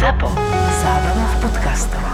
ZAPO. Zábrná v podcastov.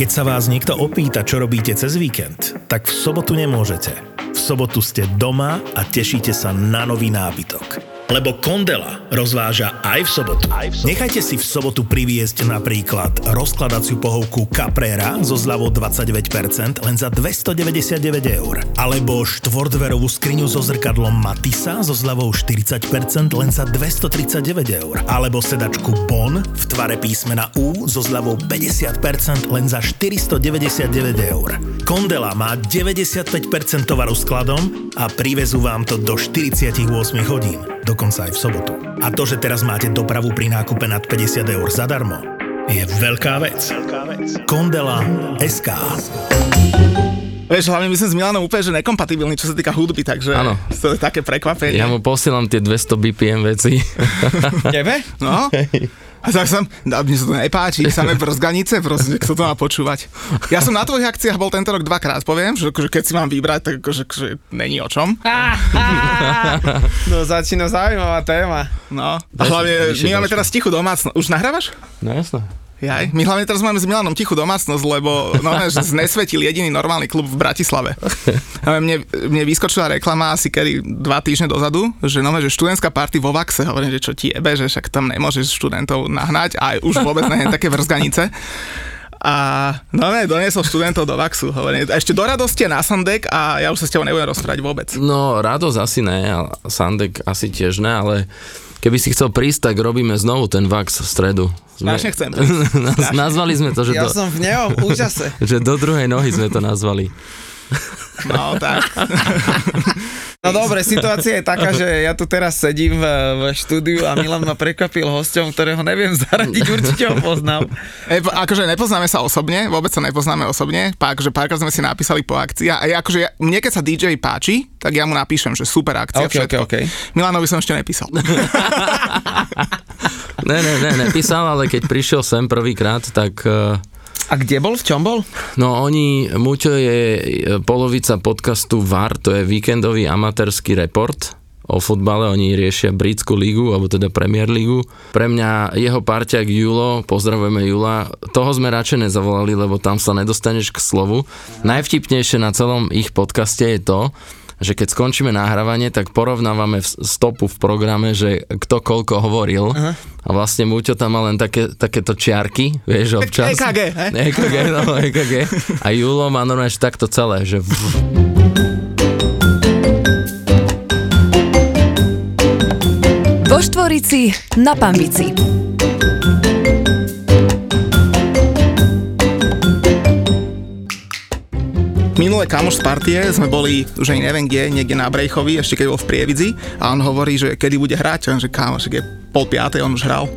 Keď sa vás niekto opýta, čo robíte cez víkend, tak v sobotu nemôžete. V sobotu ste doma a tešíte sa na nový nábytok. Lebo Kondela rozváža aj v sobotu. Nechajte si v sobotu priviesť napríklad rozkladaciu pohovku Caprera so zľavou 29% len za 299 eur. Alebo štvordverovú skriňu so zrkadlom Matisa so zľavou 40% len za 239 eur. Alebo sedačku Bon v tvare písmena U so zľavou 50% len za 499 eur. Kondela má 95% tovaru skladom a privezú vám to do 48 hodín, dokonca aj v sobotu. A to, že teraz máte dopravu pri nákupe nad 50 eur zadarmo, je veľká vec. Kondela SK. Vieš, hlavne my sme s Milanom úplne že nekompatibilní, čo sa týka hudby, takže Áno. to je také prekvapenie. Ja mu posielam tie 200 BPM veci. Tebe? No. A tak som, no, mne sa to nepáči, samé brzganice, proste, kto to má počúvať. Ja som na tvojich akciách bol tento rok dvakrát, poviem, že akože keď si mám vybrať, tak akože, že není o čom. No začína zaujímavá téma. No. A hlavne, my máme teraz tichú domácnosť. Už nahrávaš? No jasné. Jaj. My hlavne teraz máme s Milanom tichú domácnosť, lebo no, že znesvetil jediný normálny klub v Bratislave. Mne, mne vyskočila reklama asi kedy dva týždne dozadu, že no, že študentská party vo Vaxe, hovorím, že čo ti jebe, že však tam nemôžeš študentov nahnať a už vôbec ne také vrzganice. A no ne, doniesol študentov do Vaxu, hovorím. Ešte do radosti na Sandek a ja už sa s tebou nebudem rozprávať vôbec. No, radosť asi ne, a Sandek asi tiež ne, ale keby si chcel prísť, tak robíme znovu ten Vax v stredu. Strašne chcem. Naz, nazvali sme to, že, Ja do, som v neom úžase. že do druhej nohy sme to nazvali. No tak. No dobre, situácia je taká, že ja tu teraz sedím v, v štúdiu a Milan ma prekvapil hosťom, ktorého neviem zaradiť, určite ho poznám. E, akože nepoznáme sa osobne, vôbec sa nepoznáme osobne, pá, akože párkrát sme si napísali po akcii a ja, akože ja, mne keď sa DJ páči, tak ja mu napíšem, že super akcia, OK, OK, všetko. OK. Milanovi som ešte nepísal. Ne, ne, ne, nepísal, ale keď prišiel sem prvýkrát, tak eh, A kde bol? V čom bol? No oni, Muťo je e, polovica podcastu VAR, to je víkendový amatérsky report o futbale, oni riešia britskú ligu, alebo teda Premier ligu. Pre mňa jeho parťák Julo, pozdravujeme Jula, toho sme radšej nezavolali, lebo tam sa nedostaneš k slovu. Najvtipnejšie na celom ich podcaste je to, že keď skončíme nahrávanie, tak porovnávame v stopu v programe, že kto koľko hovoril Aha. a vlastne Muťo tam má len také, takéto čiarky, vieš, občas. EKG, he? EKG, no, EKG. A Julo má normálne že takto celé, že... Vo Štvorici na Pambici. Minulé kamoš z partie sme boli, už aj neviem kde, niekde na Brejchovi, ešte keď bol v Prievidzi a on hovorí, že kedy bude hrať, on že kamoš, je pol piatej, on už hral.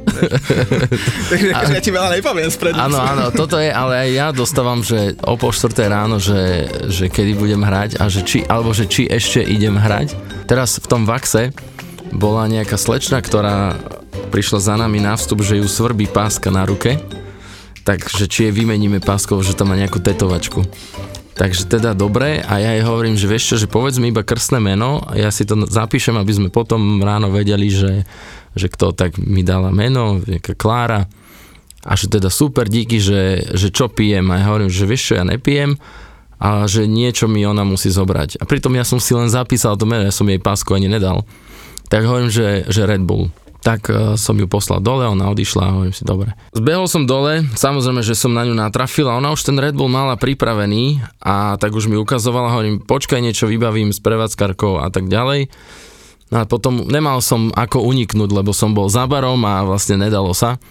Takže akože ja ti veľa nepoviem spredu. Áno, áno, toto je, ale aj ja dostávam, že o pol štvrté ráno, že, že kedy budem hrať a že či, alebo že či ešte idem hrať. Teraz v tom Vaxe bola nejaká slečna, ktorá prišla za nami na vstup, že ju svrbí páska na ruke, takže či jej vymeníme páskov, že tam má nejakú tetovačku. Takže teda dobre a ja jej hovorím, že vieš čo, že povedz mi iba krstné meno a ja si to zapíšem, aby sme potom ráno vedeli, že, že kto tak mi dala meno, nejaká Klára a že teda super, díky, že, že čo pijem a ja hovorím, že vieš čo, ja nepijem a že niečo mi ona musí zobrať. A pritom ja som si len zapísal to meno, ja som jej pásku ani nedal. Tak hovorím, že, že Red Bull. Tak uh, som ju poslal dole, ona odišla a hovorím si, dobre. Zbehol som dole, samozrejme, že som na ňu natrafil a ona už ten Red Bull mala pripravený a tak už mi ukazovala, hovorím, počkaj, niečo vybavím s prevádzkarkou a tak ďalej. No a potom nemal som ako uniknúť, lebo som bol za barom a vlastne nedalo sa.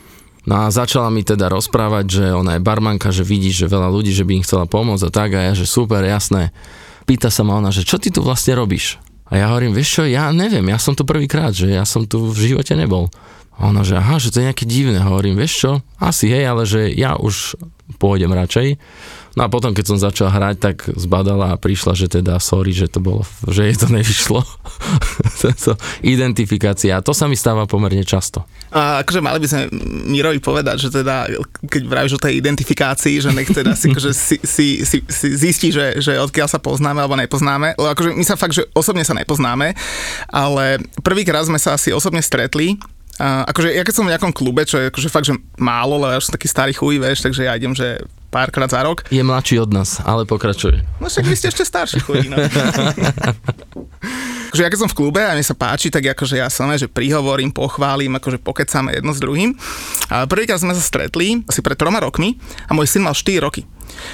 No a začala mi teda rozprávať, že ona je barmanka, že vidí, že veľa ľudí, že by im chcela pomôcť a tak a ja, že super, jasné. Pýta sa ma ona, že čo ty tu vlastne robíš? A ja hovorím, vieš čo, ja neviem, ja som tu prvýkrát, že ja som tu v živote nebol. A ona, že aha, že to je nejaké divné. Hovorím, vieš čo, asi hej, ale že ja už pôjdem radšej. No a potom, keď som začal hrať, tak zbadala a prišla, že teda sorry, že to bolo, že jej to nevyšlo. Tento identifikácia. A to sa mi stáva pomerne často. A akože mali by sme Mirovi povedať, že teda, keď vravíš o tej identifikácii, že nech teda si, akože si, si, si, si zistí, že, že odkiaľ sa poznáme alebo nepoznáme. Lebo akože my sa fakt, že osobne sa nepoznáme, ale prvýkrát sme sa asi osobne stretli Uh, akože ja keď som v nejakom klube, čo je akože fakt, že málo, lebo ja som taký starý chuj, vieš, takže ja idem, že párkrát za rok. Je mladší od nás, ale pokračuj. No však vy ste ešte starší. No. akože ja keď som v klube a mi sa páči, tak akože ja som, že prihovorím, pochválim, akože pokecáme jedno s druhým. A prvýkrát sme sa stretli asi pred troma rokmi a môj syn mal 4 roky.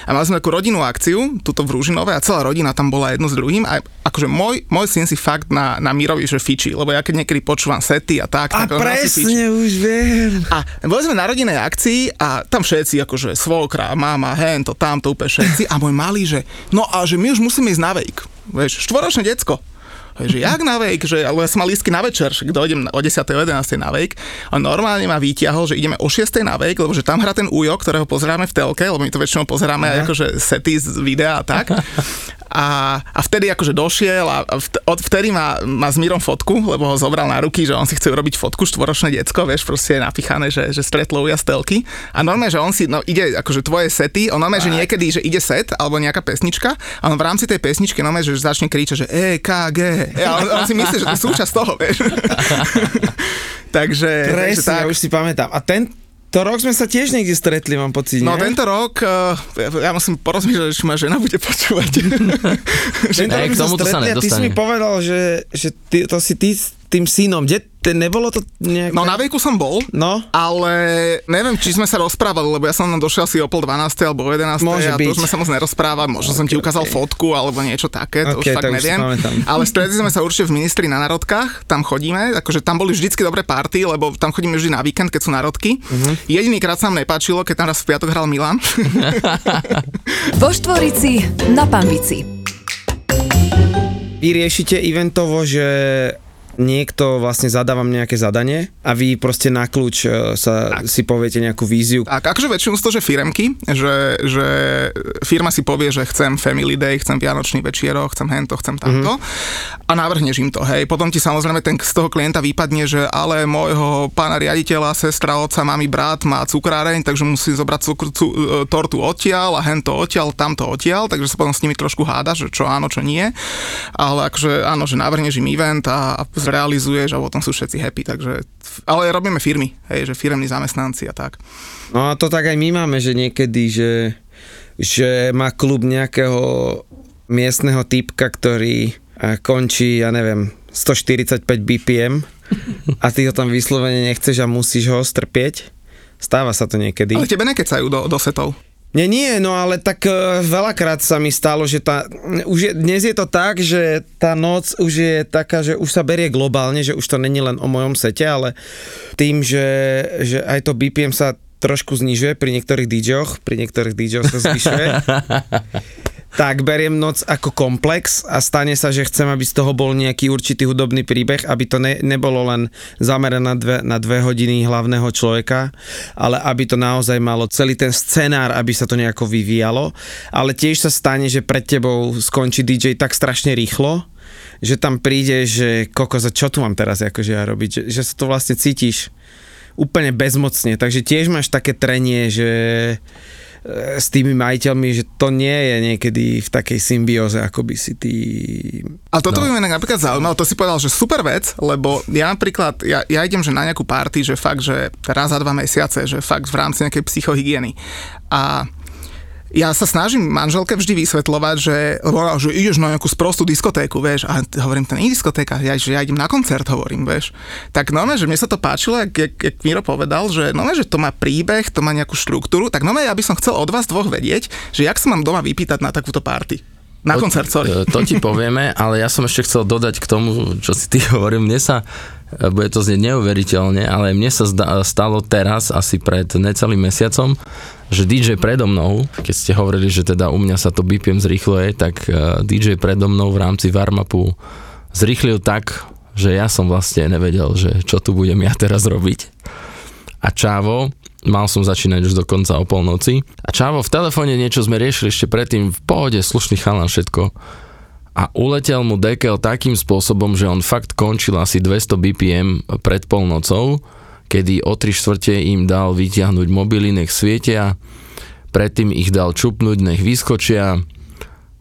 A mali sme takú rodinnú akciu, tuto v Rúžinove a celá rodina tam bola jedno s druhým a akože môj, môj syn si fakt na, na Mirovi, že fiči, lebo ja keď niekedy počúvam sety a tak, A tak fičí. presne, už viem. A boli sme na rodinnej akcii a tam všetci, akože svokra, mama, hen, to, tamto, úplne všetci. A môj malý, že no a že my už musíme ísť na vejk. Vieš, štvoročné decko. Že jak na vejk, že, ale ja som mal lístky na večer, že dojdem o 10. o 11. na vejk. A normálne ma vytiahol, že ideme o 6. na vejk, lebo že tam hrá ten újo, ktorého pozeráme v telke, lebo my to väčšinou pozeráme aj akože sety z videa a tak. A, a vtedy akože došiel a vt- od vtedy má, má s Mírom fotku, lebo ho zobral na ruky, že on si chce urobiť fotku, štvoročné decko, vieš, proste je napichané, že, že stretlo uja z telky. A normálne, že on si, no ide akože tvoje sety, on normálne, že niekedy, že ide set alebo nejaká pesnička a on v rámci tej pesničky normálne, že začne kričať, že E, K, G. A on, on si myslí, že to je súčasť toho, vieš. takže, takže Presne, tak. ja už si pamätám. A ten, to rok sme sa tiež niekde stretli, mám pocit, No nie? tento rok, uh, ja, ja musím porozmýšľať, či ma žena bude počúvať. Tento Ej, rok k sa stretli a ty si mi povedal, že, že ty, to si ty s tým synom. Kde, te, nebolo to nejak... no na veku som bol, No, ale neviem, či sme sa rozprávali, lebo ja som tam došiel asi o pol 12. alebo o 11. Môže a to byť. už sme sa moc nerozprávali, možno som ti ukázal fotku alebo niečo také, to Ok, už fakt si neviem. Ale stretli sme sa určite v ministri na národkách, tam chodíme, akože tam boli vždycky dobré party, lebo tam chodíme vždy na víkend, keď sú národky. Mhm. Jedinýkrát sa nám nepáčilo, keď tam raz v piatok hral Milan. Vo Štvorici na Pambici. vy riešite eventovo, že niekto vlastne zadávam nejaké zadanie a vy proste na kľúč e, sa si poviete nejakú víziu. A akože väčšinou sú to, že firemky, že, že firma si povie, že chcem family day, chcem vianočný večierok, chcem hento, chcem tamto mm-hmm. a navrhneš im to, hej. Potom ti samozrejme ten z toho klienta vypadne, že ale môjho pána riaditeľa, sestra, otca, mami, brat má cukráreň, takže musí zobrať cukr, cu, e, tortu odtiaľ a hento odtiaľ, tamto odtiaľ, takže sa potom s nimi trošku háda, že čo áno, čo nie. Ale akože áno, že navrhneš im event a, a zrealizuješ a potom sú všetci happy, takže ale robíme firmy, hej, že firemní zamestnanci a tak. No a to tak aj my máme, že niekedy, že, že má klub nejakého miestneho typka, ktorý eh, končí, ja neviem, 145 BPM a ty ho tam vyslovene nechceš a musíš ho strpieť. Stáva sa to niekedy. Ale tebe nekecajú do, do setov. Nie, nie, no ale tak uh, veľakrát sa mi stalo, že tá, už je, dnes je to tak, že tá noc už je taká, že už sa berie globálne, že už to není len o mojom sete, ale tým, že, že aj to BPM sa trošku znižuje pri niektorých DJoch, pri niektorých DJoch sa zvyšuje, tak beriem noc ako komplex a stane sa, že chcem, aby z toho bol nejaký určitý hudobný príbeh, aby to ne, nebolo len zamerané na dve, na dve hodiny hlavného človeka, ale aby to naozaj malo celý ten scenár, aby sa to nejako vyvíjalo. Ale tiež sa stane, že pred tebou skončí DJ tak strašne rýchlo, že tam príde, že koko, za čo tu mám teraz akože ja robiť, že, že sa to vlastne cítiš úplne bezmocne, takže tiež máš také trenie, že s tými majiteľmi, že to nie je niekedy v takej symbióze, ako by si ty... A toto no. by ma napríklad zaujímalo, to si povedal, že super vec, lebo ja napríklad, ja, ja idem že na nejakú party, že fakt, že raz za dva mesiace, že fakt v rámci nejakej psychohygieny. A ja sa snažím manželke vždy vysvetľovať, že, že ideš na nejakú sprostú diskotéku, vieš, a hovorím, to nie je diskotéka, ja, že ja idem na koncert, hovorím, vieš. Tak no, že mne sa to páčilo, jak, jak, jak Miro povedal, že no, že to má príbeh, to má nejakú štruktúru, tak no, ja by som chcel od vás dvoch vedieť, že jak sa mám doma vypýtať na takúto party. Na To- koncert, sorry. To ti povieme, ale ja som ešte chcel dodať k tomu, čo si ty hovoril. Mne sa, bude to znieť neuveriteľne, ale mne sa zda- stalo teraz, asi pred necelým mesiacom, že DJ predo mnou, keď ste hovorili, že teda u mňa sa to BPM zrýchluje, tak e, DJ predo mnou v rámci warm-upu zrýchlil tak, že ja som vlastne nevedel, že čo tu budem ja teraz robiť. A Čávo, mal som začínať už dokonca o polnoci. A Čávo v telefóne niečo sme riešili ešte predtým, v pohode, slušný chalan, všetko. A uletel mu dekel takým spôsobom, že on fakt končil asi 200 BPM pred polnocou, kedy o 3 štvrte im dal vytiahnuť mobily, nech svietia, predtým ich dal čupnúť, nech vyskočia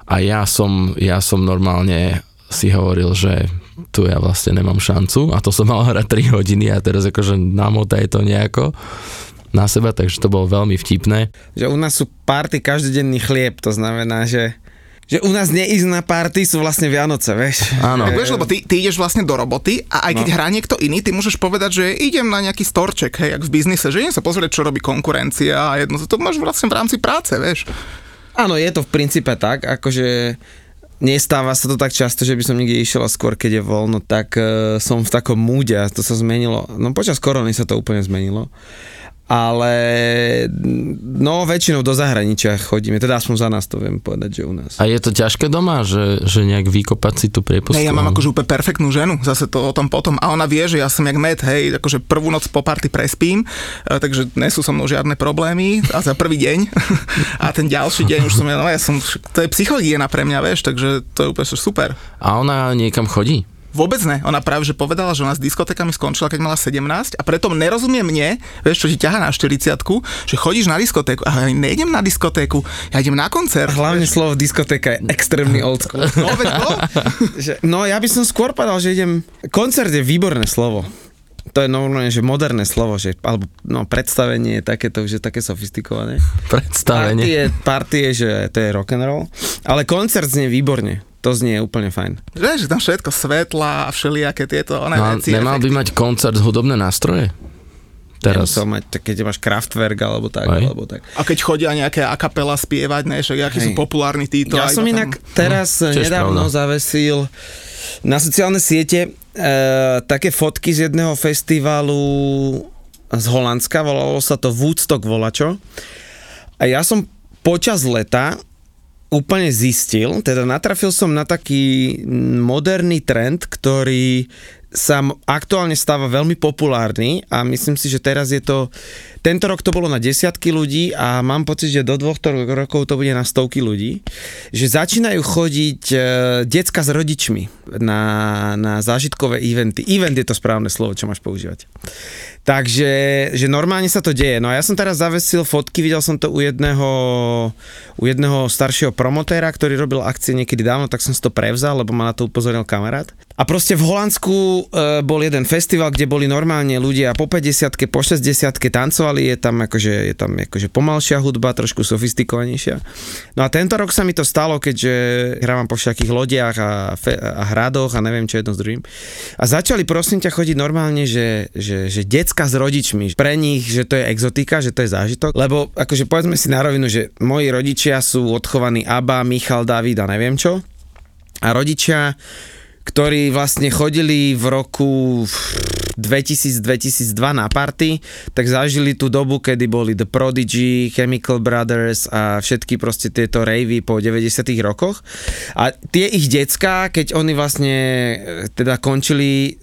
a ja som, ja som normálne si hovoril, že tu ja vlastne nemám šancu a to som mal hrať 3 hodiny a teraz akože namotaj to nejako na seba, takže to bolo veľmi vtipné. Že u nás sú party každodenný chlieb, to znamená, že že u nás neísť na party sú vlastne Vianoce, vieš. Áno. Tak vieš, lebo ty, ty ideš vlastne do roboty a aj keď no. hrá niekto iný, ty môžeš povedať, že idem na nejaký storček, hej, jak v biznise, že idem sa pozrieť, čo robí konkurencia a jedno, to máš vlastne v rámci práce, vieš. Áno, je to v princípe tak, akože nestáva sa to tak často, že by som niekde išiel a skôr, keď je voľno, tak uh, som v takom múde a to sa zmenilo. No počas korony sa to úplne zmenilo ale no väčšinou do zahraničia chodíme, teda aspoň za nás to viem povedať, že u nás. A je to ťažké doma, že, že nejak vykopať si tú priepustku? Ne, ja mám akože úplne perfektnú ženu, zase to o tom potom a ona vie, že ja som jak med, hej, akože prvú noc po party prespím, e, takže nesú so mnou žiadne problémy a za prvý deň a ten ďalší deň už som, no ja som, to je psychohygiena pre mňa, vieš, takže to je úplne super. A ona niekam chodí? Vôbec ne. Ona práve že povedala, že ona s diskotékami skončila, keď mala 17 a preto nerozumie mne, vieš, čo ti ťaha na 40 že chodíš na diskotéku. A ja nejdem na diskotéku, ja idem na koncert. Hlavne vieš. slovo diskotéka je extrémny old school. No, veď, no. že, no ja by som skôr povedal, že idem... Koncert je výborné slovo. To je normálne, že moderné slovo, že, alebo no, predstavenie je takéto, že také sofistikované. Predstavenie. Party je, party je, že to je rock and roll, ale koncert znie výborne to znie úplne fajn. Vieš, tam všetko svetla a všelijaké tieto one no, veci. Nemal efekty. by mať koncert hudobné nástroje? Teraz. Nemusel mať, keď máš Kraftwerk alebo tak, Aj. alebo tak. A keď chodia nejaké akapela spievať, ne, však akí sú populárni títo. Ja som inak tam... teraz hm, nedávno pravda. zavesil na sociálne siete e, také fotky z jedného festivalu z Holandska, volalo sa to Woodstock volačo. A ja som počas leta úplne zistil, teda natrafil som na taký moderný trend, ktorý sa aktuálne stáva veľmi populárny a myslím si, že teraz je to, tento rok to bolo na desiatky ľudí a mám pocit, že do dvoch rokov to bude na stovky ľudí, že začínajú chodiť e, decka s rodičmi na, na zážitkové eventy. Event je to správne slovo, čo máš používať. Takže že normálne sa to deje. No a ja som teraz zavesil fotky, videl som to u jedného, u jedného staršieho promotéra, ktorý robil akcie niekedy dávno, tak som si to prevzal, lebo ma na to upozoril kamarát. A proste v Holandsku e, bol jeden festival, kde boli normálne ľudia po 50 po 60 tancovali, je tam akože, je tam akože pomalšia hudba, trošku sofistikovanejšia. No a tento rok sa mi to stalo, keďže hrávam po všetkých lodiach a, fe, a hradoch a neviem čo jedno s druhým. A začali prosím ťa chodiť normálne, že, že, že decka s rodičmi. Pre nich, že to je exotika, že to je zážitok. Lebo akože povedzme si na rovinu, že moji rodičia sú odchovaní Aba, Michal, David a neviem čo. A rodičia ktorí vlastne chodili v roku 2000-2002 na party, tak zažili tú dobu, kedy boli The Prodigy, Chemical Brothers a všetky proste tieto ravey po 90 rokoch. A tie ich decka, keď oni vlastne teda končili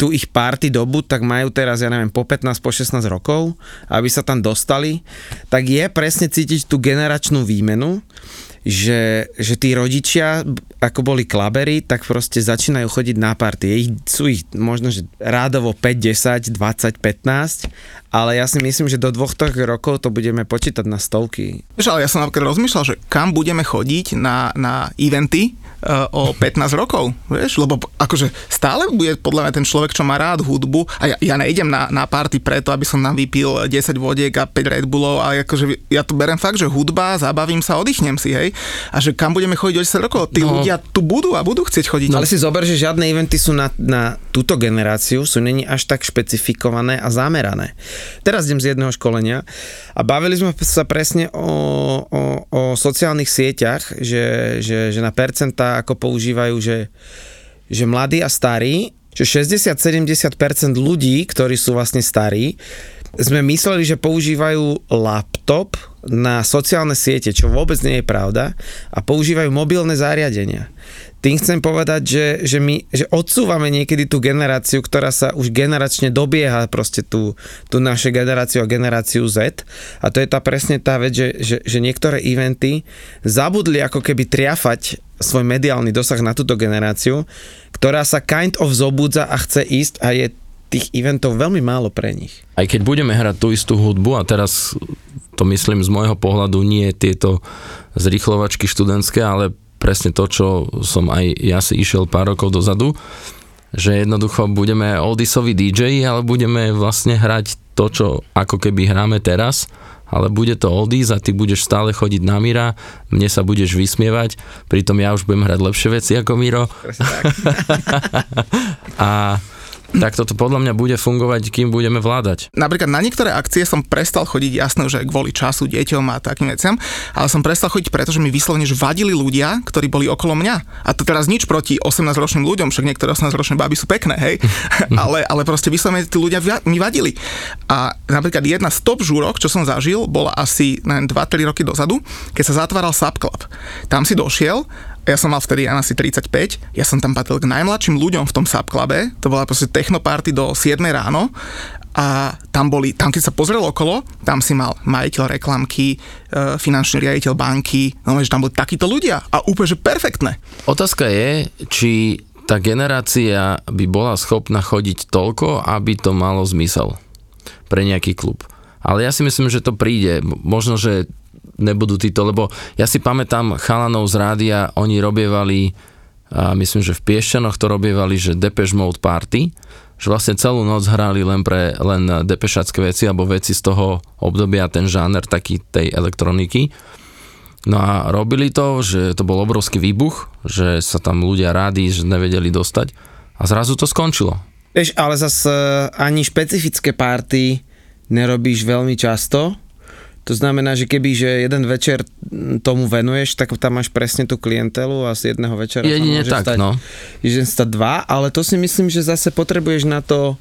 tú ich party dobu, tak majú teraz, ja neviem, po 15, po 16 rokov, aby sa tam dostali, tak je presne cítiť tú generačnú výmenu, že, že tí rodičia, ako boli klabery, tak proste začínajú chodiť na party. Ich, sú ich možno, že rádovo 5, 10, 20, 15, ale ja si myslím, že do dvoch, troch rokov to budeme počítať na stovky. Vieš, ale ja som napríklad rozmýšľal, že kam budeme chodiť na, na eventy, uh, o 15 rokov, vieš, lebo akože stále bude podľa mňa ten človek, čo má rád hudbu a ja, ja nejdem na, na party preto, aby som nám vypil 10 vodiek a 5 Red Bullov a akože ja to berem fakt, že hudba, zabavím sa, oddychnem si, hej, a že kam budeme chodiť o 10 rokov, tí no, ľudia tu budú a budú chcieť chodiť. No ale si zober, že žiadne eventy sú na, na túto generáciu, sú není až tak špecifikované a zamerané. Teraz idem z jedného školenia. A bavili sme sa presne o, o, o sociálnych sieťach, že, že, že na percentá ako používajú, že, že mladí a starí, že 60-70% ľudí, ktorí sú vlastne starí, sme mysleli, že používajú laptop na sociálne siete, čo vôbec nie je pravda, a používajú mobilné zariadenia tým chcem povedať, že, že my že odsúvame niekedy tú generáciu, ktorá sa už generačne dobieha proste tú, tú našu generáciu a generáciu Z. A to je tá presne tá vec, že, že, že niektoré eventy zabudli ako keby triafať svoj mediálny dosah na túto generáciu, ktorá sa kind of zobudza a chce ísť a je tých eventov veľmi málo pre nich. Aj keď budeme hrať tú istú hudbu a teraz to myslím z môjho pohľadu nie tieto zrýchlovačky študentské, ale presne to, čo som aj ja si išiel pár rokov dozadu, že jednoducho budeme oldisoví DJ, ale budeme vlastne hrať to, čo ako keby hráme teraz, ale bude to oldies a ty budeš stále chodiť na Mira, mne sa budeš vysmievať, pritom ja už budem hrať lepšie veci ako Miro. a tak toto podľa mňa bude fungovať, kým budeme vládať. Napríklad na niektoré akcie som prestal chodiť, jasné, že kvôli času, deťom a takým veciam, ale som prestal chodiť, pretože mi vyslovene že vadili ľudia, ktorí boli okolo mňa. A to teraz nič proti 18-ročným ľuďom, však niektoré 18-ročné baby sú pekné, hej, ale, ale proste vyslovene tí ľudia mi vadili. A napríklad jedna z top žúrok, čo som zažil, bola asi 2-3 roky dozadu, keď sa zatváral Subclub. Tam si došiel ja som mal vtedy asi 35, ja som tam patril k najmladším ľuďom v tom subklabe, to bola proste technoparty do 7 ráno a tam boli, tam keď sa pozrel okolo, tam si mal majiteľ reklamky, e, finančný riaditeľ banky, no že tam boli takíto ľudia a úplne, že perfektné. Otázka je, či tá generácia by bola schopná chodiť toľko, aby to malo zmysel pre nejaký klub. Ale ja si myslím, že to príde. Možno, že nebudú títo, lebo ja si pamätám chalanov z rádia, oni robievali, a myslím, že v Piešťanoch to robievali, že Depeche Mode Party, že vlastne celú noc hrali len pre len depešacké veci alebo veci z toho obdobia, ten žáner taký tej elektroniky. No a robili to, že to bol obrovský výbuch, že sa tam ľudia rádi, že nevedeli dostať a zrazu to skončilo. Vieš, ale zase ani špecifické party nerobíš veľmi často, to znamená, že keby že jeden večer tomu venuješ, tak tam máš presne tú klientelu a z jedného večera Jedine tak, stať, no. Môže stať dva, ale to si myslím, že zase potrebuješ na to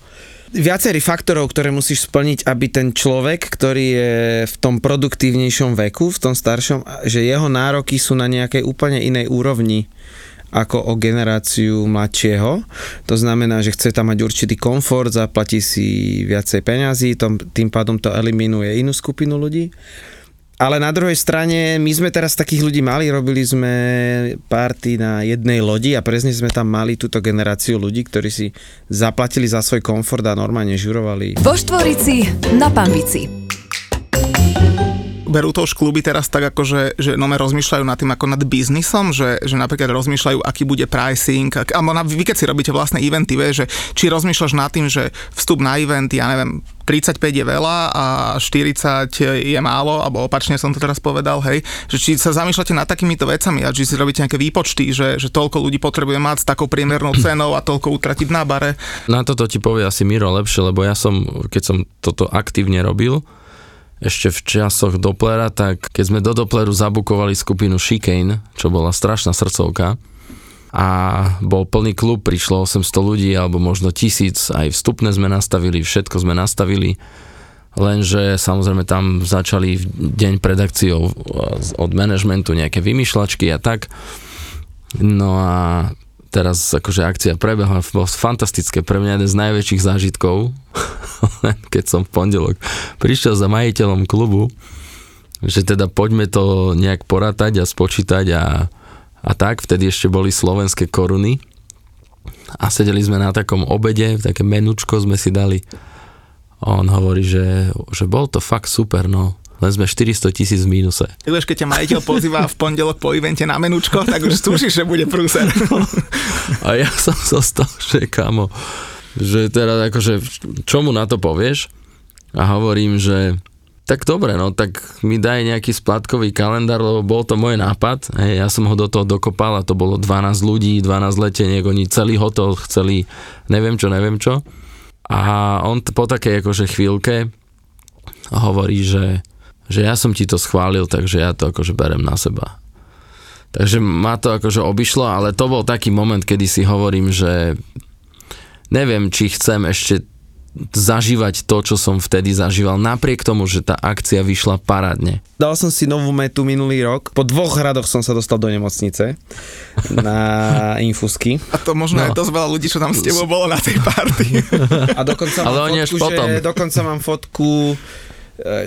viacerých faktorov, ktoré musíš splniť, aby ten človek, ktorý je v tom produktívnejšom veku, v tom staršom, že jeho nároky sú na nejakej úplne inej úrovni ako o generáciu mladšieho. To znamená, že chce tam mať určitý komfort, zaplatí si viacej peňazí, tým pádom to eliminuje inú skupinu ľudí. Ale na druhej strane, my sme teraz takých ľudí mali, robili sme party na jednej lodi a presne sme tam mali túto generáciu ľudí, ktorí si zaplatili za svoj komfort a normálne žurovali. Vo Štvorici na Pambici berú to už kluby teraz tak ako, že, že nome rozmýšľajú nad tým ako nad biznisom, že, že napríklad rozmýšľajú, aký bude pricing, ak, alebo na, vy keď si robíte vlastné eventy, vie, že či rozmýšľaš nad tým, že vstup na event, ja neviem, 35 je veľa a 40 je málo, alebo opačne som to teraz povedal, hej, že či sa zamýšľate nad takýmito vecami a či si robíte nejaké výpočty, že, že toľko ľudí potrebuje mať s takou priemernou cenou a toľko utratiť na bare. Na toto ti povie asi Miro lepšie, lebo ja som, keď som toto aktívne robil, ešte v časoch Dopplera, tak keď sme do Doppleru zabukovali skupinu Chicane, čo bola strašná srdcovka, a bol plný klub, prišlo 800 ľudí alebo možno tisíc, aj vstupné sme nastavili, všetko sme nastavili, lenže samozrejme tam začali deň pred akciou od manažmentu nejaké vymýšľačky a tak. No a teraz akože akcia prebehla, bolo fantastické, pre mňa jeden z najväčších zážitkov, keď som v pondelok prišiel za majiteľom klubu, že teda poďme to nejak porátať a spočítať a, a tak, vtedy ešte boli slovenské koruny a sedeli sme na takom obede, také menučko sme si dali. On hovorí, že, že bol to fakt super, no len sme 400 tisíc v mínuse. Vieš, keď ťa majiteľ pozýva v pondelok po evente na menúčko, tak už tušíš, že bude prúser. A ja som zostal, že kamo, že teda akože, čo mu na to povieš? A hovorím, že tak dobre, no tak mi daj nejaký splátkový kalendár, lebo bol to môj nápad. Hej, ja som ho do toho dokopal a to bolo 12 ľudí, 12 leteniek, oni celý hotel chceli, neviem čo, neviem čo. A on po takej akože chvíľke hovorí, že že ja som ti to schválil, takže ja to akože berem na seba. Takže ma to akože obišlo, ale to bol taký moment, kedy si hovorím, že neviem, či chcem ešte zažívať to, čo som vtedy zažíval, napriek tomu, že tá akcia vyšla parádne. Dal som si novú metu minulý rok. Po dvoch radoch som sa dostal do nemocnice na infusky. A to možno no. aj dosť veľa ľudí, čo tam s tebou bolo na tej party. A dokonca Ale mám fotku, potom. že, dokonca mám fotku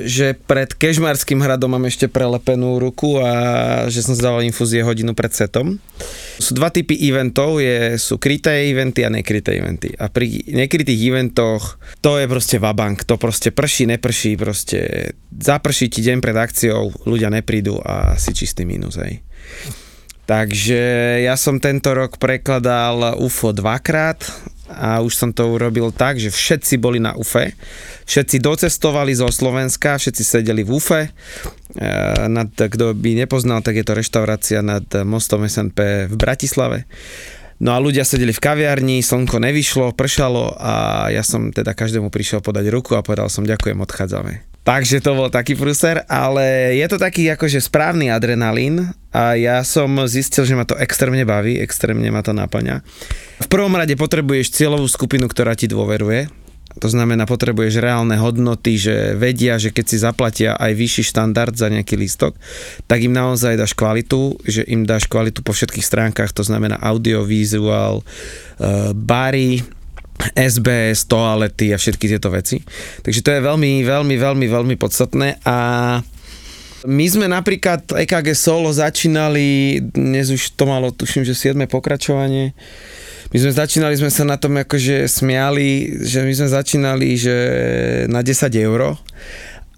že pred Kežmarským hradom mám ešte prelepenú ruku a že som zdal infúzie hodinu pred setom. Sú dva typy eventov, je, sú kryté eventy a nekryté eventy. A pri nekrytých eventoch to je proste vabank, to proste prší, neprší, proste zaprší ti deň pred akciou, ľudia neprídu a si čistý mínus, hej. Takže ja som tento rok prekladal UFO dvakrát a už som to urobil tak, že všetci boli na UFE. Všetci docestovali zo Slovenska, všetci sedeli v UFE. E, nad, kto by nepoznal, tak je to reštaurácia nad mostom SNP v Bratislave. No a ľudia sedeli v kaviarni, slnko nevyšlo, pršalo a ja som teda každému prišiel podať ruku a povedal som ďakujem, odchádzame. Takže to bol taký prúser, ale je to taký akože správny adrenalín a ja som zistil, že ma to extrémne baví, extrémne ma to naplňa. V prvom rade potrebuješ cieľovú skupinu, ktorá ti dôveruje, to znamená, potrebuješ reálne hodnoty, že vedia, že keď si zaplatia aj vyšší štandard za nejaký lístok, tak im naozaj dáš kvalitu, že im dáš kvalitu po všetkých stránkach, to znamená audio, vizuál, uh, bary, SBS, toalety a všetky tieto veci. Takže to je veľmi, veľmi, veľmi, veľmi podstatné a my sme napríklad EKG Solo začínali, dnes už to malo, tuším, že 7. pokračovanie. My sme začínali, sme sa na tom akože smiali, že my sme začínali, že na 10 euro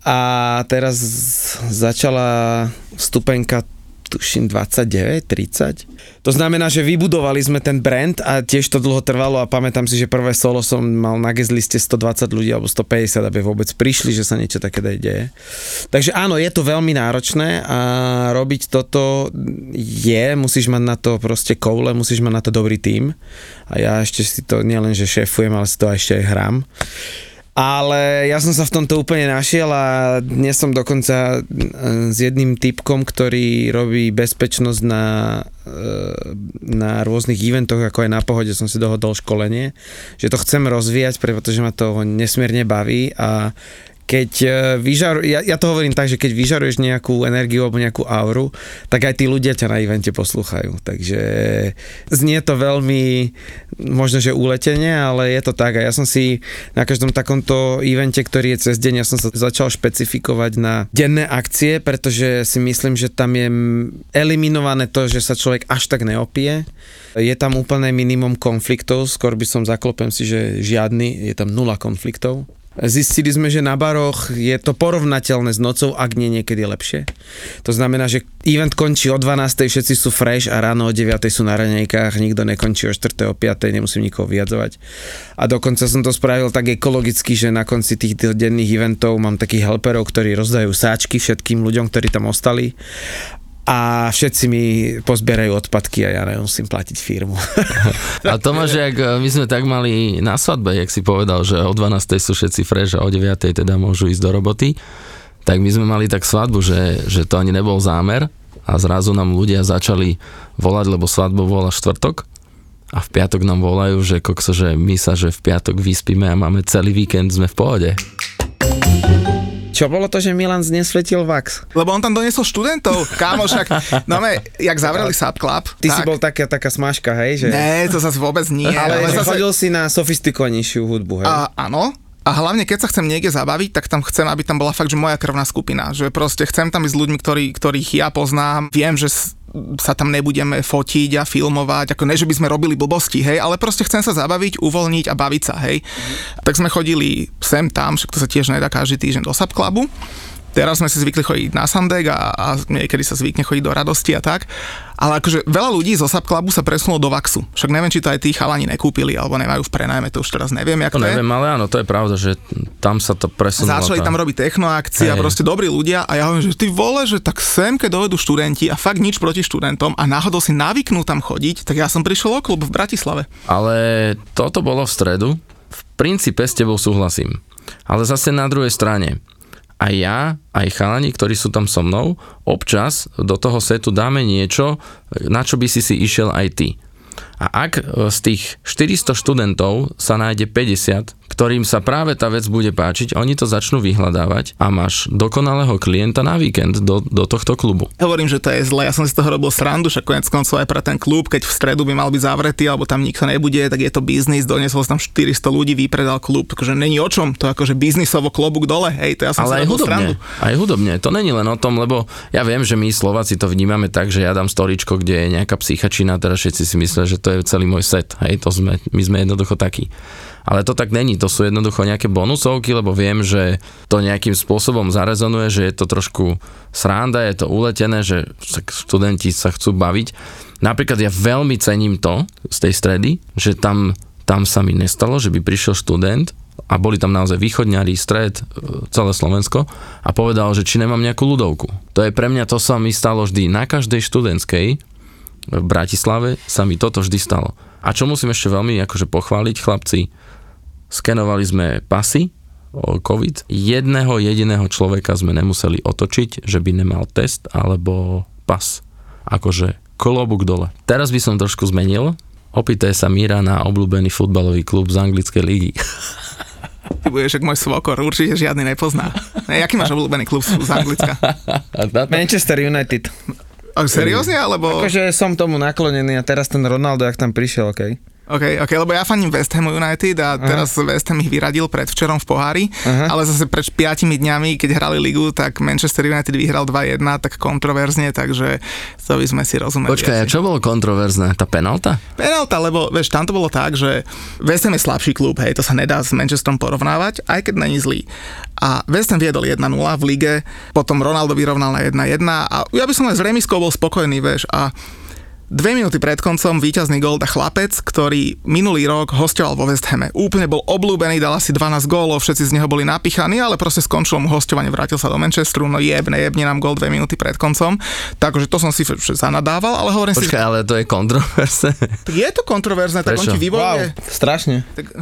a teraz začala stupenka tuším 29, 30. To znamená, že vybudovali sme ten brand a tiež to dlho trvalo a pamätám si, že prvé solo som mal na guest liste 120 ľudí alebo 150, aby vôbec prišli, že sa niečo také deje. Takže áno, je to veľmi náročné a robiť toto je, musíš mať na to proste koule, musíš mať na to dobrý tím a ja ešte si to nielen, že šéfujem, ale si to ešte aj hrám. Ale ja som sa v tomto úplne našiel a dnes som dokonca e, s jedným typkom, ktorý robí bezpečnosť na, e, na rôznych eventoch, ako aj na pohode som si dohodol školenie, že to chcem rozvíjať, pretože ma to nesmierne baví a keď e, vyžaru, ja, ja to hovorím tak, že keď vyžaruješ nejakú energiu alebo nejakú auru, tak aj tí ľudia ťa na evente poslúchajú. Takže znie to veľmi možno, že uletenie, ale je to tak. A ja som si na každom takomto evente, ktorý je cez deň, ja som sa začal špecifikovať na denné akcie, pretože si myslím, že tam je eliminované to, že sa človek až tak neopie. Je tam úplné minimum konfliktov, skôr by som zaklopem si, že žiadny, je tam nula konfliktov. Zistili sme, že na baroch je to porovnateľné s nocou, ak nie niekedy lepšie. To znamená, že event končí o 12. všetci sú fresh a ráno o 9. sú na ranejkách, nikto nekončí o 4. o 5. nemusím nikoho vyjadzovať. A dokonca som to spravil tak ekologicky, že na konci tých denných eventov mám takých helperov, ktorí rozdajú sáčky všetkým ľuďom, ktorí tam ostali a všetci mi pozbierajú odpadky a ja nemusím platiť firmu. A Tomáš, jak e, my sme tak mali na svadbe, jak si povedal, že o 12. sú všetci fresh a o 9. teda môžu ísť do roboty, tak my sme mali tak svadbu, že, že to ani nebol zámer a zrazu nám ľudia začali volať, lebo svadbu bola štvrtok a v piatok nám volajú, že kokso, že my sa, že v piatok vyspíme a máme celý víkend, sme v pohode. Čo bolo to, že Milan znesvetil Vax? Lebo on tam doniesol študentov, kámo, však, no me, jak zavreli Sub Club. Ty tak... si bol taká, taká smažka, hej? Že... Ne, to zase vôbec nie. Ale, ale zase... chodil si na sofistikovanejšiu hudbu, hej? A, áno, a hlavne, keď sa chcem niekde zabaviť, tak tam chcem, aby tam bola fakt, že moja krvná skupina. Že proste chcem tam ísť s ľuďmi, ktorí, ktorých ja poznám. Viem, že sa tam nebudeme fotiť a filmovať, ako ne, že by sme robili blbosti, hej, ale proste chcem sa zabaviť, uvoľniť a baviť sa, hej. Tak sme chodili sem tam, však to sa tiež nedá každý týždeň do Subclubu Teraz sme si zvykli chodiť na Sandek a, a niekedy sa zvykne chodiť do radosti a tak. Ale akože veľa ľudí zo Subclubu sa presunulo do Vaxu. Však neviem, či to aj tí chalani nekúpili alebo nemajú v prenajme, to už teraz neviem, jak to, to neviem, je. ale áno, to je pravda, že tam sa to presunulo. Začali tam robiť technoakcie a proste dobrí ľudia a ja hovorím, že ty vole, že tak sem, keď dovedú študenti a fakt nič proti študentom a náhodou si navyknú tam chodiť, tak ja som prišiel o klub v Bratislave. Ale toto bolo v stredu. V princípe s tebou súhlasím. Ale zase na druhej strane, aj ja, aj chalani, ktorí sú tam so mnou, občas do toho setu dáme niečo, na čo by si si išiel aj ty. A ak z tých 400 študentov sa nájde 50, ktorým sa práve tá vec bude páčiť, oni to začnú vyhľadávať a máš dokonalého klienta na víkend do, do tohto klubu. Hovorím, že to je zle, ja som si z toho robil srandu, však konec koncov aj pre ten klub, keď v stredu by mal byť zavretý alebo tam nikto nebude, tak je to biznis, doniesol tam 400 ľudí, vypredal klub, takže není o čom, to akože biznisovo klobúk dole, hej, to ja som Ale aj hudobne, srandu. aj hudobne, to není len o tom, lebo ja viem, že my Slováci to vnímame tak, že ja dám storičko, kde je nejaká psychačina, teraz všetci si myslia, že to je je celý môj set, hej, to sme, my sme jednoducho takí. Ale to tak není, to sú jednoducho nejaké bonusovky, lebo viem, že to nejakým spôsobom zarezonuje, že je to trošku sranda, je to uletené, že študenti sa chcú baviť. Napríklad ja veľmi cením to z tej stredy, že tam, tam sa mi nestalo, že by prišiel študent a boli tam naozaj východňari, stred, celé Slovensko a povedal, že či nemám nejakú ľudovku. To je pre mňa, to sa mi stalo vždy na každej študentskej v Bratislave sa mi toto vždy stalo. A čo musím ešte veľmi akože pochváliť, chlapci, Skenovali sme pasy o COVID. Jedného jediného človeka sme nemuseli otočiť, že by nemal test alebo pas. Akože klobúk dole. Teraz by som trošku zmenil. Opýtaj sa Míra na obľúbený futbalový klub z anglickej ligy. Ty budeš môj svokor, určite žiadny nepozná. Jaký máš obľúbený klub z Anglicka? Manchester United. A seriózne, alebo... Akože som tomu naklonený a teraz ten Ronaldo, ak tam prišiel, okej. Okay. OK, OK, lebo ja faním West Ham United a Aha. teraz West Ham ich vyradil pred včerom v pohári, Aha. ale zase pred 5 dňami, keď hrali ligu, tak Manchester United vyhral 2-1, tak kontroverzne, takže to by sme si rozumeli. Počkaj, a čo bolo kontroverzné? Tá penalta? Penalta, lebo vieš, tam to bolo tak, že West Ham je slabší klub, hej, to sa nedá s Manchesterom porovnávať, aj keď není zlý. A West Ham viedol 1-0 v lige, potom Ronaldo vyrovnal na 1-1 a ja by som aj s remiskou bol spokojný, vieš, a Dve minúty pred koncom víťazný gól dá chlapec, ktorý minulý rok hostoval vo West Hame. Úplne bol obľúbený, dal asi 12 gólov, všetci z neho boli napíchaní, ale proste skončilo mu hostovanie, vrátil sa do Manchesteru, no jebne, jebne nám gól dve minúty pred koncom. Takže to som si zanadával, ale hovorím Počkaj, si... ale to je kontroverzné. Je to kontroverzné, tak on ti vybojuje... Wow, strašne. Tak...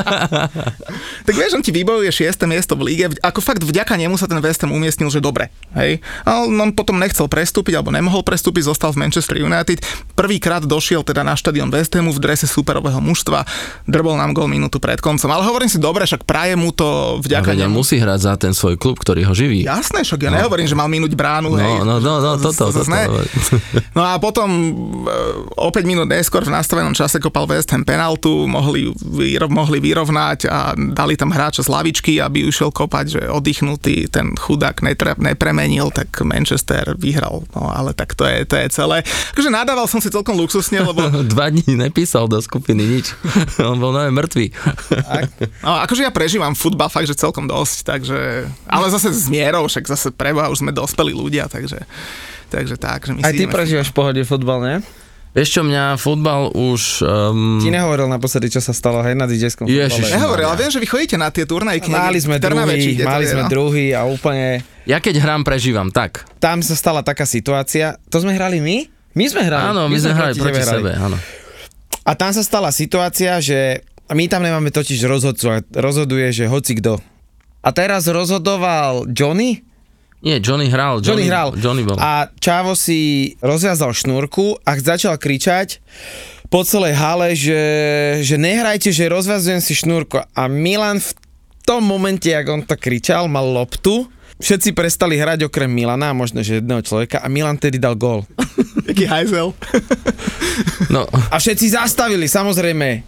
tak vieš, on ti vybojuje 6. miesto v líge, ako fakt vďaka nemu sa ten West Ham umiestnil, že dobre. Hej? Ale on potom nechcel prestúpiť, alebo nemohol prestúpiť, zostal v Manchester United United. Prvýkrát došiel teda na štadión West Hamu v drese superového mužstva, drbol nám gol minútu pred koncom. Ale hovorím si, dobre, však praje mu to vďaka no, musí hrať za ten svoj klub, ktorý ho živí. Jasné, však ja no. nehovorím, že mal minúť bránu. No, hej. no, no, no, toto, toto, toto. No a potom e, o 5 minút neskôr v nastavenom čase kopal West Ham penaltu, mohli, mohli vyrovnať a dali tam hráča z lavičky, aby ušiel kopať, že oddychnutý ten chudák netre, nepremenil, tak Manchester vyhral. No ale tak to je, to je celé. Takže nadával som si celkom luxusne, lebo... Dva dní nepísal do skupiny nič. On bol nové mŕtvý. no, akože ja prežívam futbal fakt, že celkom dosť, takže... Ale zase s mierou, však zase preboha už sme dospelí ľudia, takže... Takže tak, že my Aj ty prežívaš v pohode futbal, ne? Vieš čo, mňa futbal už... Um... Ti nehovoril naposledy, čo sa stalo, hej, na DJ-skom futbale. Nehovoril, ale viem, že vy chodíte na tie turnajky. Mali sme druhý, mali sme no? druhý a úplne... Ja keď hrám, prežívam, tak. Tam sa stala taká situácia, to sme hrali my? My sme hrali. Áno, my, my sme hrali proti hrali. sebe, áno. A tam sa stala situácia, že my tam nemáme totiž rozhodcu rozhoduje, že hoci kto. A teraz rozhodoval Johnny? Nie, Johnny hral. Johnny, Johnny hral. Johnny bol. A Čavo si rozviazal šnúrku a začal kričať po celej hale, že, že nehrajte, že rozviazujem si šnúrku. A Milan v tom momente, ak on to kričal, mal loptu všetci prestali hrať okrem Milana, možno že jedného človeka a Milan tedy dal gól. Jaký hajzel. no. A všetci zastavili, samozrejme,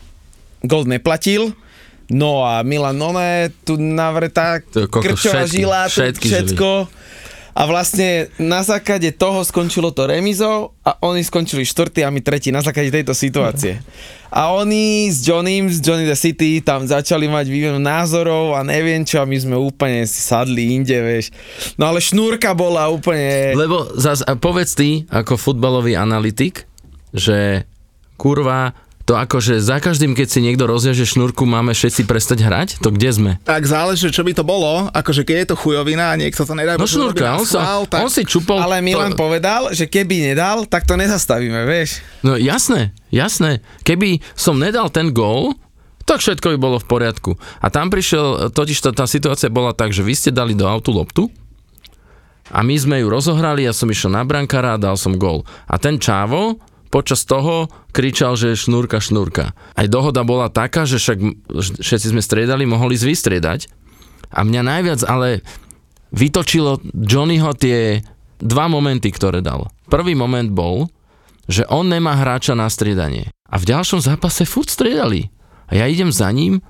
gól neplatil, no a Milan, no ne, tu navretá krčová žila, všetko. Žili. A vlastne na základe toho skončilo to remizou a oni skončili štvrtý a my tretí na základe tejto situácie. A oni s Johnnym, z Johnny the City tam začali mať výmenu názorov a neviem čo a my sme úplne sadli inde, vieš. No ale šnúrka bola úplne... Lebo zas, povedz ty ako futbalový analytik, že kurva, to akože za každým, keď si niekto rozjaže šnúrku, máme všetci prestať hrať? To kde sme? Tak záleží, čo by to bolo. Akože keď je to chujovina a niekto to nedá. No šnúrka, on, sa, tak... on si čupol. Ale Milan to... povedal, že keby nedal, tak to nezastavíme, vieš. No jasné, jasné. Keby som nedal ten gól, tak všetko by bolo v poriadku. A tam prišiel, totiž tá, tá situácia bola tak, že vy ste dali do autu loptu, a my sme ju rozohrali, ja som išiel na brankára a dal som gól. A ten Čávo počas toho kričal, že šnúrka, šnúrka. Aj dohoda bola taká, že však všetci sme striedali, mohli ísť vystriedať. A mňa najviac ale vytočilo Johnnyho tie dva momenty, ktoré dal. Prvý moment bol, že on nemá hráča na striedanie. A v ďalšom zápase furt striedali. A ja idem za ním,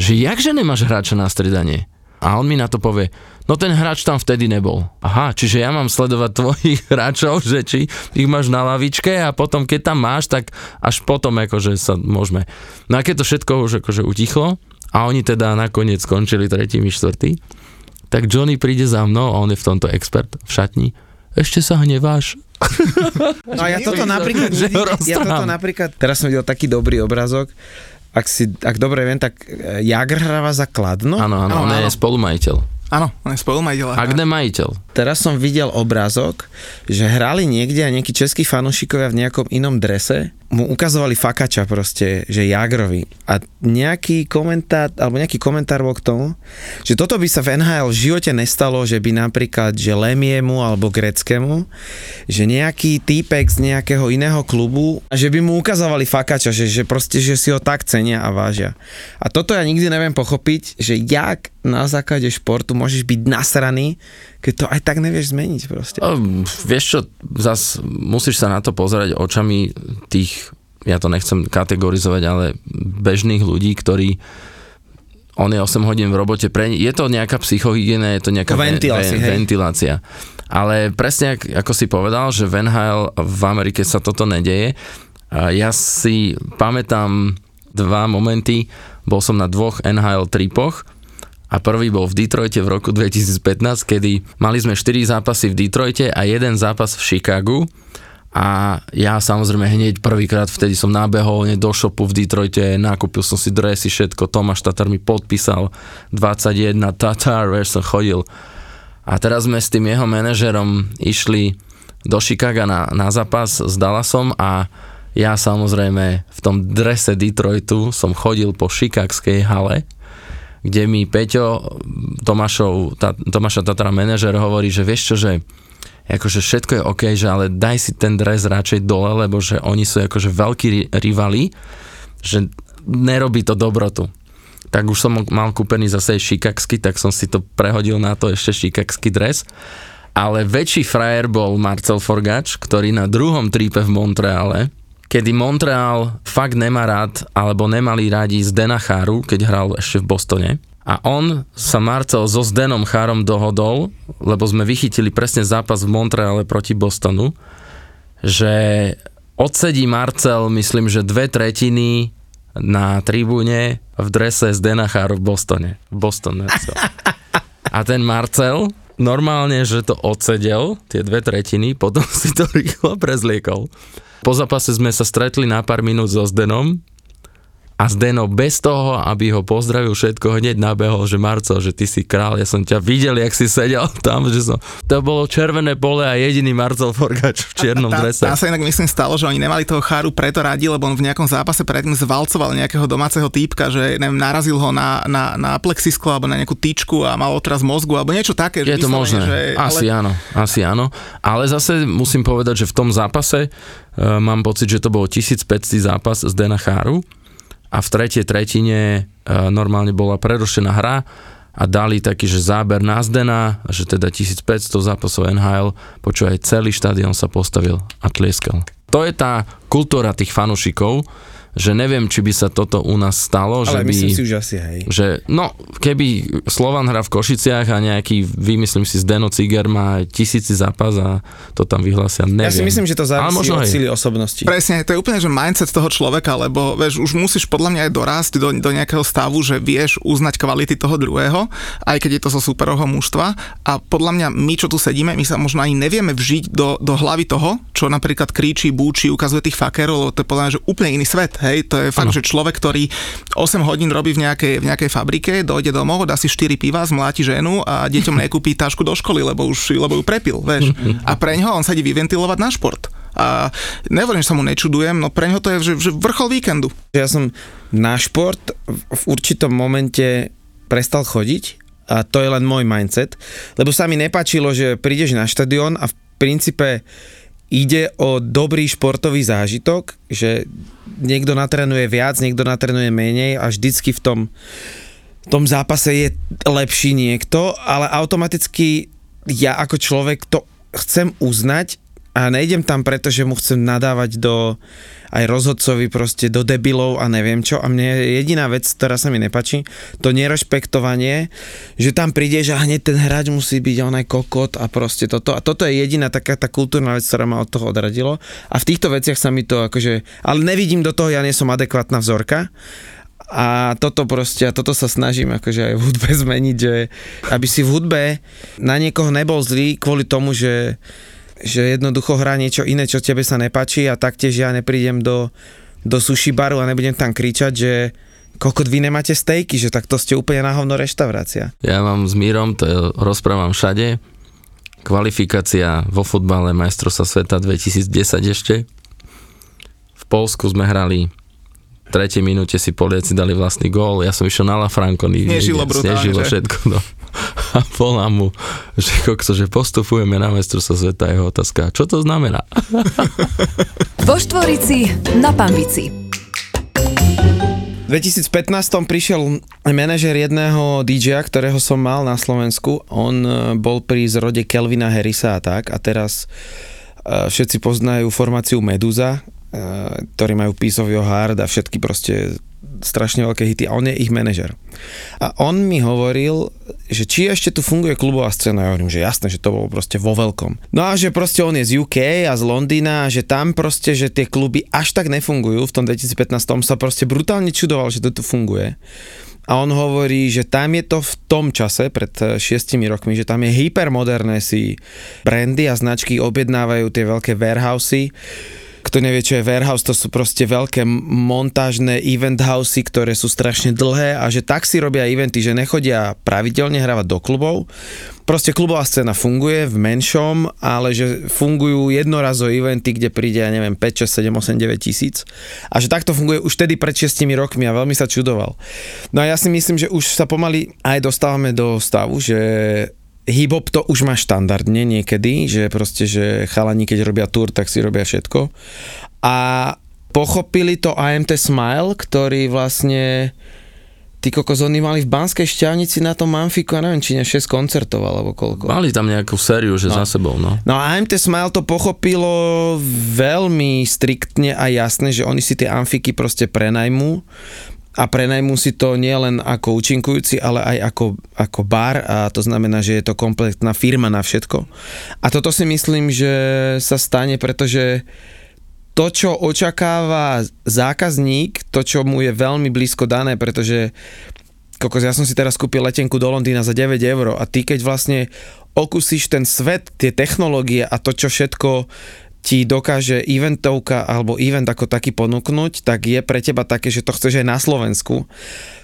že jakže nemáš hráča na striedanie? A on mi na to povie, no ten hráč tam vtedy nebol. Aha, čiže ja mám sledovať tvojich hráčov, že či ich máš na lavičke a potom keď tam máš, tak až potom akože sa môžeme. No a keď to všetko už akože utichlo a oni teda nakoniec skončili tretí, štvrtý, tak Johnny príde za mnou a on je v tomto expert v šatni. Ešte sa hneváš? No a ja toto napríklad, ja toto napríklad, teraz som videl taký dobrý obrazok, ak, si, ak dobre viem, tak eh, Jagr hráva za Kladno. Áno, áno, on je áno. spolumajiteľ. Áno, on je spolumajiteľ. Agne majiteľ. Teraz som videl obrázok, že hrali niekde a nejakí českí fanúšikovia v nejakom inom drese mu ukazovali fakača proste, že Jagrovi. A nejaký komentár, alebo nejaký komentár bol k tomu, že toto by sa v NHL v živote nestalo, že by napríklad, že Lemiemu alebo Greckému, že nejaký týpek z nejakého iného klubu, že by mu ukazovali fakača, že, že proste, že si ho tak cenia a vážia. A toto ja nikdy neviem pochopiť, že jak na základe športu môžeš byť nasraný, keď to aj tak nevieš zmeniť proste. O, vieš čo, zas musíš sa na to pozerať očami tých, ja to nechcem kategorizovať, ale bežných ľudí, ktorí on je 8 hodín v robote, pre, je to nejaká psychohygiena, je to nejaká Ventilácia, hej. ventilácia. Ale presne ak, ako si povedal, že v NHL v Amerike sa toto nedeje, ja si pamätám dva momenty, bol som na dvoch NHL tripoch, a prvý bol v Detroite v roku 2015, kedy mali sme 4 zápasy v Detroite a jeden zápas v Chicagu a ja samozrejme hneď prvýkrát vtedy som nabehol hneď do shopu v Detroite, nakúpil som si dresy, všetko, Tomáš Tatar mi podpísal 21 Tatar, vieš som chodil. A teraz sme s tým jeho manažerom išli do Chicaga na, na zápas s Dallasom a ja samozrejme v tom drese Detroitu som chodil po chicagskej hale kde mi Peťo, Tomášov, tá, Tomáša Tatara manažer hovorí, že vieš čo, že akože všetko je OK, že ale daj si ten dres radšej dole, lebo že oni sú akože veľkí ri- rivali, že nerobí to dobrotu. Tak už som mal kúpený zase šikaksky, tak som si to prehodil na to ešte šikakský dres. Ale väčší frajer bol Marcel Forgač, ktorý na druhom trípe v Montreale, kedy Montreal fakt nemá rád, alebo nemali rádi z Dena Cháru, keď hral ešte v Bostone. A on sa Marcel so Zdenom Chárom dohodol, lebo sme vychytili presne zápas v Montreale proti Bostonu, že odsedí Marcel, myslím, že dve tretiny na tribúne v drese Zdena Cháru v Bostone. V Boston. A ten Marcel normálne, že to odsedel, tie dve tretiny, potom si to rýchlo prezliekol. Po zápase sme sa stretli na pár minút so Zdenom a Zdeno bez toho, aby ho pozdravil všetko, hneď nabehol, že Marco, že ty si král, ja som ťa videl, jak si sedel tam, že som, to bolo červené pole a jediný Marcel Forgač v čiernom tá, drese. Tam sa inak myslím stalo, že oni nemali toho cháru preto radi, lebo on v nejakom zápase predtým zvalcoval nejakého domáceho týpka, že neviem, narazil ho na, na, na plexisklo alebo na nejakú tyčku a mal otraz mozgu alebo niečo také. Je že to vyslovene, možné, Že, asi ale, áno, asi áno. Ale zase musím povedať, že v tom zápase uh, mám pocit, že to bolo 1500 zápas z Dena Cháru a v tretej tretine uh, normálne bola prerušená hra a dali taký, že záber na Zdena, že teda 1500 zápasov NHL, počúvaj, celý štadión sa postavil a tlieskal. To je tá kultúra tých fanúšikov, že neviem, či by sa toto u nás stalo, že Ale by... myslím si, že asi hej. že no, keby Slovan hrá v Košiciach a nejaký, vymyslím si, Zdeno Ciger má tisíci zápas a to tam vyhlásia, neviem. Ja si myslím, že to závisí možno od síly osobnosti. Presne, to je úplne, že mindset toho človeka, lebo vieš, už musíš podľa mňa aj dorásť do, do nejakého stavu, že vieš uznať kvality toho druhého, aj keď je to zo superovho mužstva. A podľa mňa my, čo tu sedíme, my sa možno ani nevieme vžiť do, do hlavy toho, čo napríklad kríči, búči, ukazuje tých fakerov, lebo to je podľa mňa že úplne iný svet. Hej, to je fakt, že človek, ktorý 8 hodín robí v nejakej, v nejakej fabrike, dojde domov, dá si 4 piva, zmláti ženu a deťom nekúpi tašku do školy, lebo už lebo ju prepil, vieš. A pre ňoho on sa ide vyventilovať na šport. A nehovorím, že sa mu nečudujem, no pre ňoho to je že, že vrchol víkendu. Ja som na šport v v určitom momente prestal chodiť a to je len môj mindset, lebo sa mi nepačilo, že prídeš na štadión a v princípe ide o dobrý športový zážitok, že niekto natrenuje viac, niekto natrenuje menej a vždycky v tom, v tom zápase je lepší niekto, ale automaticky ja ako človek to chcem uznať, a nejdem tam preto, že mu chcem nadávať do aj rozhodcovi proste do debilov a neviem čo. A mne je jediná vec, ktorá sa mi nepačí, to nerešpektovanie, že tam príde, že hneď ten hráč musí byť on aj kokot a proste toto. A toto je jediná taká tá kultúrna vec, ktorá ma od toho odradilo. A v týchto veciach sa mi to akože, ale nevidím do toho, ja nie som adekvátna vzorka, a toto proste, a toto sa snažím akože aj v hudbe zmeniť, že aby si v hudbe na niekoho nebol zlý kvôli tomu, že že jednoducho hrá niečo iné, čo tebe sa nepáči a taktiež ja neprídem do, do sushi baru a nebudem tam kričať, že kokot vy nemáte stejky, že tak to ste úplne na hovno reštaurácia. Ja mám s Mírom, to je, rozprávam všade, kvalifikácia vo futbale majstrovstva sveta 2010 ešte. V Polsku sme hrali v tretej minúte si Poliaci dali vlastný gól, ja som išiel na La Franco, Snežilo brutálne, snežilo všetko, no. A volám mu, že kokso, že postupujeme na sa sveta, jeho otázka, čo to znamená? Vo Štvorici na Pambici. V 2015 prišiel manažer jedného DJ, ktorého som mal na Slovensku. On e, bol pri zrode Kelvina Harrisa a tak. A teraz e, všetci poznajú formáciu Meduza, e, ktorí majú Piece of Your Heart a všetky proste strašne veľké hity a on je ich manažer. A on mi hovoril, že či ešte tu funguje klubová scéna, ja hovorím, že jasné, že to bolo proste vo veľkom. No a že proste on je z UK a z Londýna a že tam proste, že tie kluby až tak nefungujú, v tom 2015 sa proste brutálne čudoval, že to tu funguje. A on hovorí, že tam je to v tom čase, pred šiestimi rokmi, že tam je hypermoderné si brandy a značky objednávajú tie veľké warehousey, kto nevie, čo je warehouse, to sú proste veľké montážne event housey, ktoré sú strašne dlhé a že tak si robia eventy, že nechodia pravidelne hravať do klubov. Proste klubová scéna funguje v menšom, ale že fungujú jednorazové eventy, kde príde, ja neviem, 5, 6, 7, 8, 9 tisíc. A že takto funguje už tedy pred 6 rokmi a veľmi sa čudoval. No a ja si myslím, že už sa pomaly aj dostávame do stavu, že hip-hop to už má štandardne niekedy, že proste, že chalani, keď robia tour, tak si robia všetko. A pochopili to AMT Smile, ktorý vlastne Ty kokos, oni mali v Banskej šťavnici na tom Manfiku, a neviem, či ne 6 koncertov alebo koľko. Mali tam nejakú sériu, že no. za sebou, no. No a AMT Smile to pochopilo veľmi striktne a jasne, že oni si tie amfiky proste prenajmú a prenajmú si to nielen ako účinkujúci, ale aj ako, ako bar a to znamená, že je to kompletná firma na všetko. A toto si myslím, že sa stane, pretože to, čo očakáva zákazník, to, čo mu je veľmi blízko dané, pretože kokos, ja som si teraz kúpil letenku do Londýna za 9 eur a ty keď vlastne okusíš ten svet, tie technológie a to, čo všetko ti dokáže eventovka alebo event ako taký ponúknuť, tak je pre teba také, že to chceš aj na Slovensku.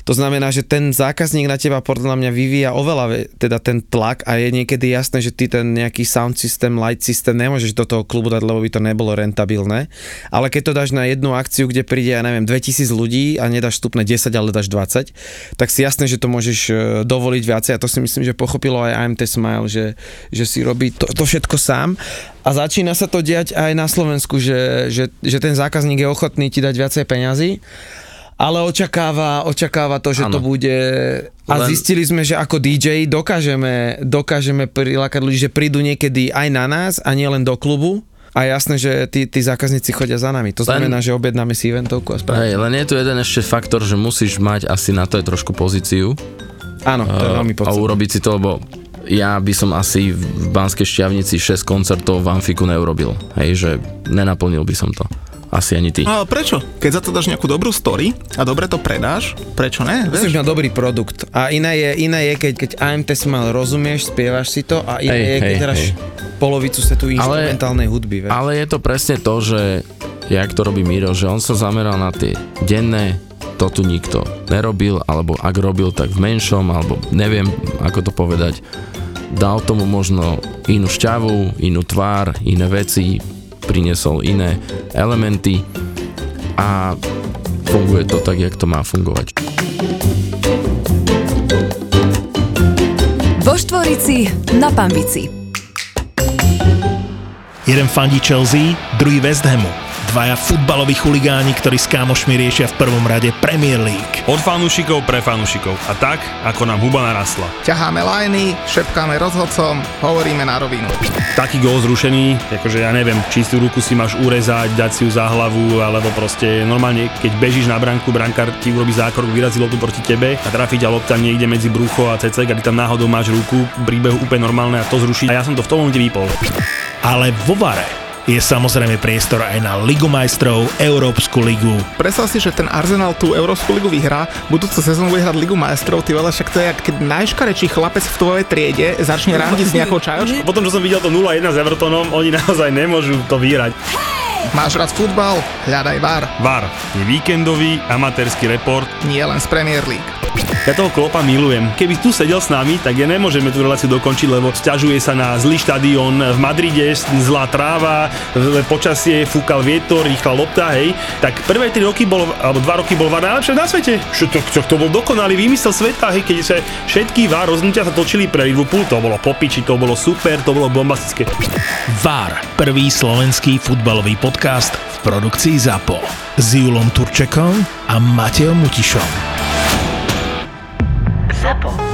To znamená, že ten zákazník na teba podľa mňa vyvíja oveľa teda ten tlak a je niekedy jasné, že ty ten nejaký sound system, light system nemôžeš do toho klubu dať, lebo by to nebolo rentabilné. Ale keď to dáš na jednu akciu, kde príde, ja neviem, 2000 ľudí a nedáš vstupné 10, ale dáš 20, tak si jasné, že to môžeš e, dovoliť viacej. A to si myslím, že pochopilo aj AMT Smile, že, že si robí to, to všetko sám. A začína sa to diať aj na Slovensku, že, že, že ten zákazník je ochotný ti dať viacej peňazí ale očakáva, očakáva to, že ano. to bude... A Len... zistili sme, že ako DJ dokážeme, dokážeme prilákať ľudí, že prídu niekedy aj na nás a nie len do klubu. A jasné, že tí, tí zákazníci chodia za nami. To znamená, len, že objednáme si eventovku a správne. Hej, len je tu jeden ešte faktor, že musíš mať asi na to aj trošku pozíciu. Áno, to je veľmi podstatné. A urobiť si to, lebo ja by som asi v Banskej šťavnici 6 koncertov v Amfiku neurobil. Hej, že nenaplnil by som to. Asi ani ty. Ale prečo? Keď za to dáš nejakú dobrú story a dobre to predáš, prečo ne? Musíš mať dobrý produkt. A iné je, iné je keď, keď AMT mal rozumieš, spievaš si to a iné hej, je, keď hej, hráš polovicu setu instrumentálnej hudby. Vieš? Ale je to presne to, že jak to robí Miro, že on sa zameral na tie denné to tu nikto nerobil, alebo ak robil, tak v menšom, alebo neviem, ako to povedať. Dal tomu možno inú šťavu, inú tvár, iné veci, priniesol iné elementy a funguje to tak, jak to má fungovať. Vo Štvorici na Pambici. Jeden fandí Chelsea, druhý West Hamu. Dvaja futbaloví chuligáni, ktorí s kámošmi riešia v prvom rade Premier League. Od fanúšikov pre fanúšikov. A tak, ako nám huba narastla. Ťaháme lajny, šepkáme rozhodcom, hovoríme na rovinu. Taký gól zrušený, akože ja neviem, čistú ruku si máš urezať, dať si ju za hlavu, alebo proste normálne, keď bežíš na branku, brankár ti urobí zákrok, vyrazí loptu proti tebe a trafi ťa lopta niekde medzi brucho a cecek a ty tam náhodou máš ruku, príbehu úplne normálne a to zruší. A ja som to v tom momente vypol. Ale vo Vare je samozrejme priestor aj na Ligu majstrov, Európsku ligu. Predstav si, že ten Arsenal tú Európsku ligu vyhrá, budúcu sezónu bude hrať Ligu majstrov, ty veľa, však to je, keď najškarečší chlapec v tvojej triede začne randiť s nejakou čajočkou. Potom, čo som videl to 0-1 s Evertonom, oni naozaj nemôžu to vyhrať. Máš rád futbal? Hľadaj VAR. VAR je víkendový amatérsky report. Nie len z Premier League. Ja toho klopa milujem. Keby tu sedel s nami, tak ja nemôžeme tú reláciu dokončiť, lebo sťažuje sa na zlý štadión v Madride, zlá tráva, počasie, fúkal vietor, rýchla lopta, hej. Tak prvé 3 roky bol, alebo 2 roky bol VAR najlepšie na svete. Čo to, to, to bol dokonalý výmysel sveta, hej, keď sa všetky VAR rozhodnutia sa točili pre Liverpool, to bolo popiči, to bolo super, to bolo bombastické. VAR, prvý slovenský futbalový podcast v produkcii ZAPO s Julom Turčekom a Matejom Mutišom. ZAPO. Zábrná v podcastovách.